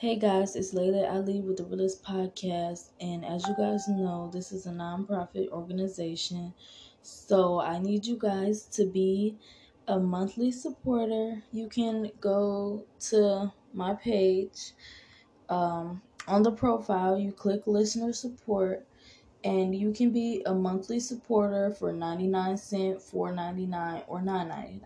Hey guys, it's Layla Ali with the Realist Podcast, and as you guys know, this is a nonprofit organization. So I need you guys to be a monthly supporter. You can go to my page. Um, on the profile, you click listener support, and you can be a monthly supporter for 99 cent, 4.99 or 9.99.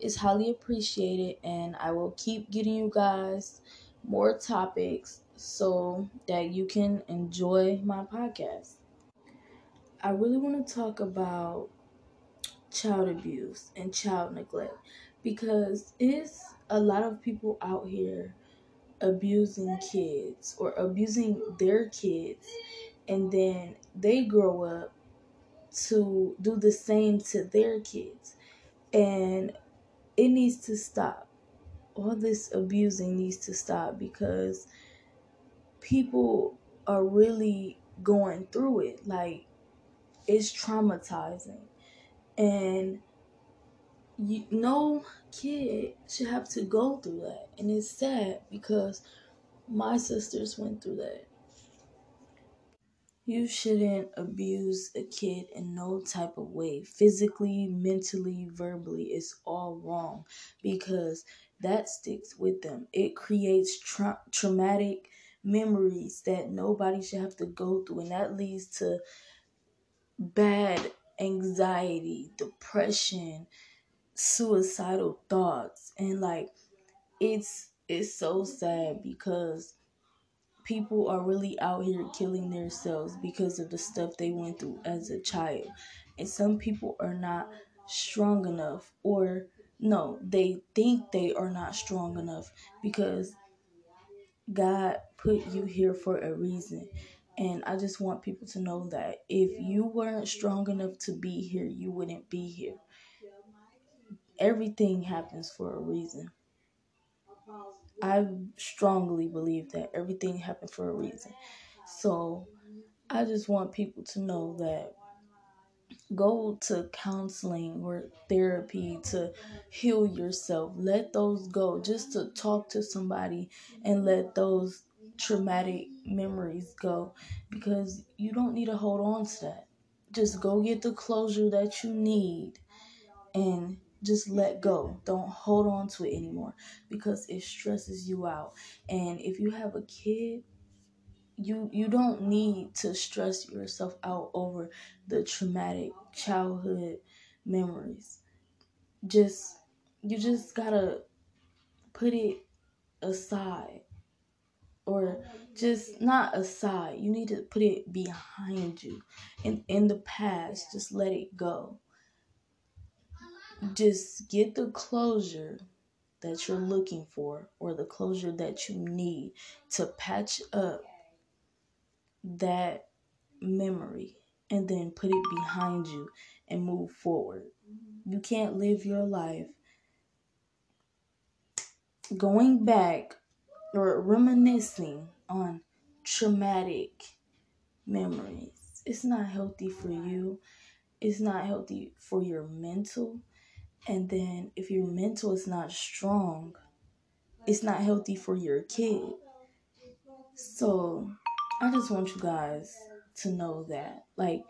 It's highly appreciated, and I will keep getting you guys more topics so that you can enjoy my podcast. I really want to talk about child abuse and child neglect because it's a lot of people out here abusing kids or abusing their kids and then they grow up to do the same to their kids and it needs to stop all this abusing needs to stop because people are really going through it. Like, it's traumatizing. And you, no kid should have to go through that. And it's sad because my sisters went through that. You shouldn't abuse a kid in no type of way. Physically, mentally, verbally, it's all wrong because that sticks with them. It creates tra- traumatic memories that nobody should have to go through, and that leads to bad anxiety, depression, suicidal thoughts, and like it's it's so sad because people are really out here killing themselves because of the stuff they went through as a child. And some people are not strong enough or no, they think they are not strong enough because God put you here for a reason. And I just want people to know that if you weren't strong enough to be here, you wouldn't be here. Everything happens for a reason. I strongly believe that everything happened for a reason. So I just want people to know that go to counseling or therapy to heal yourself. Let those go. Just to talk to somebody and let those traumatic memories go because you don't need to hold on to that. Just go get the closure that you need and just let go. Don't hold on to it anymore because it stresses you out. And if you have a kid, you you don't need to stress yourself out over the traumatic childhood memories. Just you just got to put it aside or just not aside. You need to put it behind you. And in the past, just let it go just get the closure that you're looking for or the closure that you need to patch up that memory and then put it behind you and move forward. You can't live your life going back or reminiscing on traumatic memories. It's not healthy for you. It's not healthy for your mental. And then if your mental is not strong, it's not healthy for your kid. So I just want you guys to know that. Like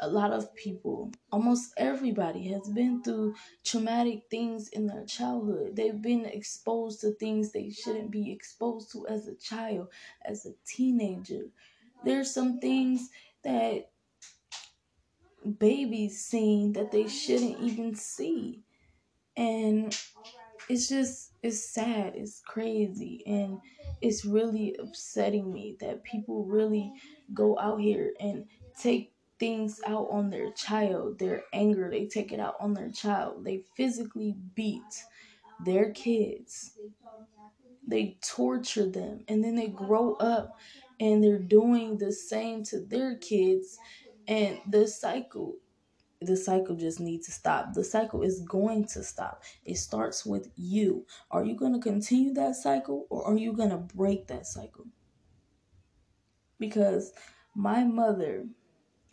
a lot of people, almost everybody has been through traumatic things in their childhood. They've been exposed to things they shouldn't be exposed to as a child, as a teenager. There's some things that babies seen that they shouldn't even see and it's just it's sad it's crazy and it's really upsetting me that people really go out here and take things out on their child their anger they take it out on their child they physically beat their kids. They torture them and then they grow up and they're doing the same to their kids and the cycle the cycle just needs to stop. The cycle is going to stop. It starts with you. Are you going to continue that cycle or are you going to break that cycle? Because my mother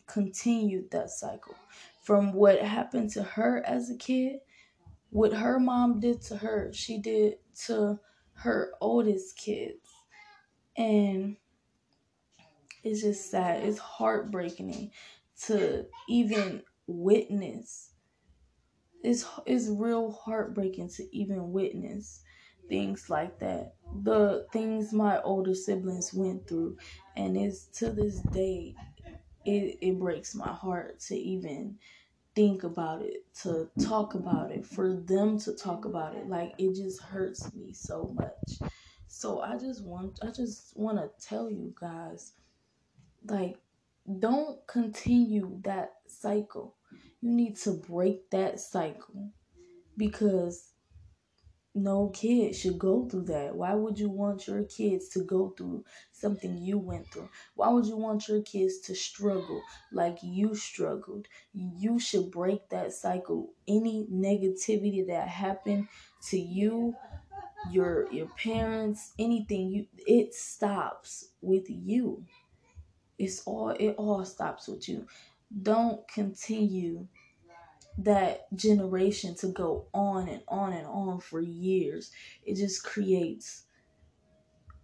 continued that cycle from what happened to her as a kid, what her mom did to her, she did to her oldest kids. And it's just sad. It's heartbreaking to even witness. It's it's real heartbreaking to even witness things like that. The things my older siblings went through, and it's to this day, it it breaks my heart to even think about it, to talk about it, for them to talk about it. Like it just hurts me so much. So I just want I just want to tell you guys like don't continue that cycle. You need to break that cycle because no kid should go through that. Why would you want your kids to go through something you went through? Why would you want your kids to struggle like you struggled? You should break that cycle. Any negativity that happened to you, your your parents, anything you it stops with you. It's all it all stops with you. Don't continue that generation to go on and on and on for years. It just creates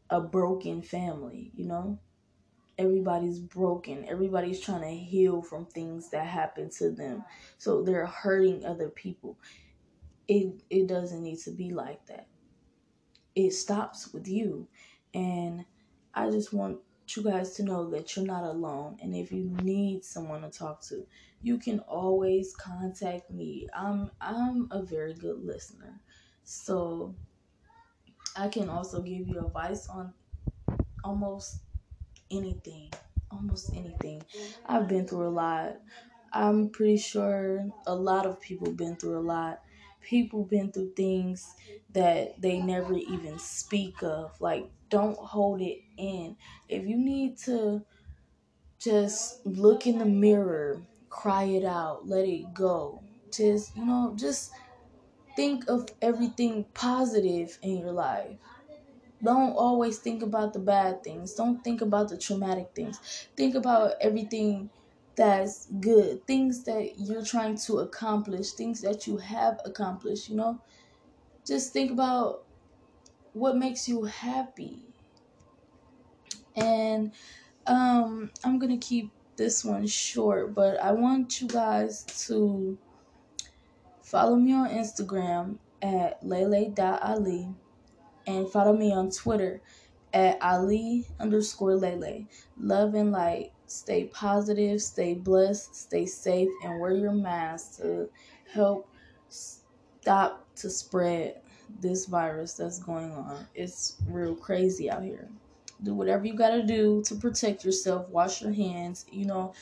a broken family, you know? Everybody's broken. Everybody's trying to heal from things that happened to them. So they're hurting other people. It it doesn't need to be like that. It stops with you. And I just want you guys to know that you're not alone. And if you need someone to talk to, you can always contact me. I'm I'm a very good listener. So I can also give you advice on almost anything. Almost anything. I've been through a lot. I'm pretty sure a lot of people been through a lot. People been through things that they never even speak of. Like don't hold it in. If you need to just look in the mirror, cry it out, let it go. Just, you know, just think of everything positive in your life. Don't always think about the bad things. Don't think about the traumatic things. Think about everything that's good, things that you're trying to accomplish, things that you have accomplished, you know? Just think about what makes you happy. And um, I'm gonna keep this one short, but I want you guys to follow me on Instagram at lele.ali and follow me on Twitter at Ali underscore Lele. Love and light. Stay positive, stay blessed, stay safe, and wear your mask to help stop to spread this virus that's going on. It's real crazy out here do whatever you got to do to protect yourself wash your hands you know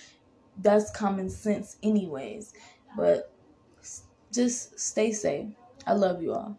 that's common sense anyways but just stay safe i love you all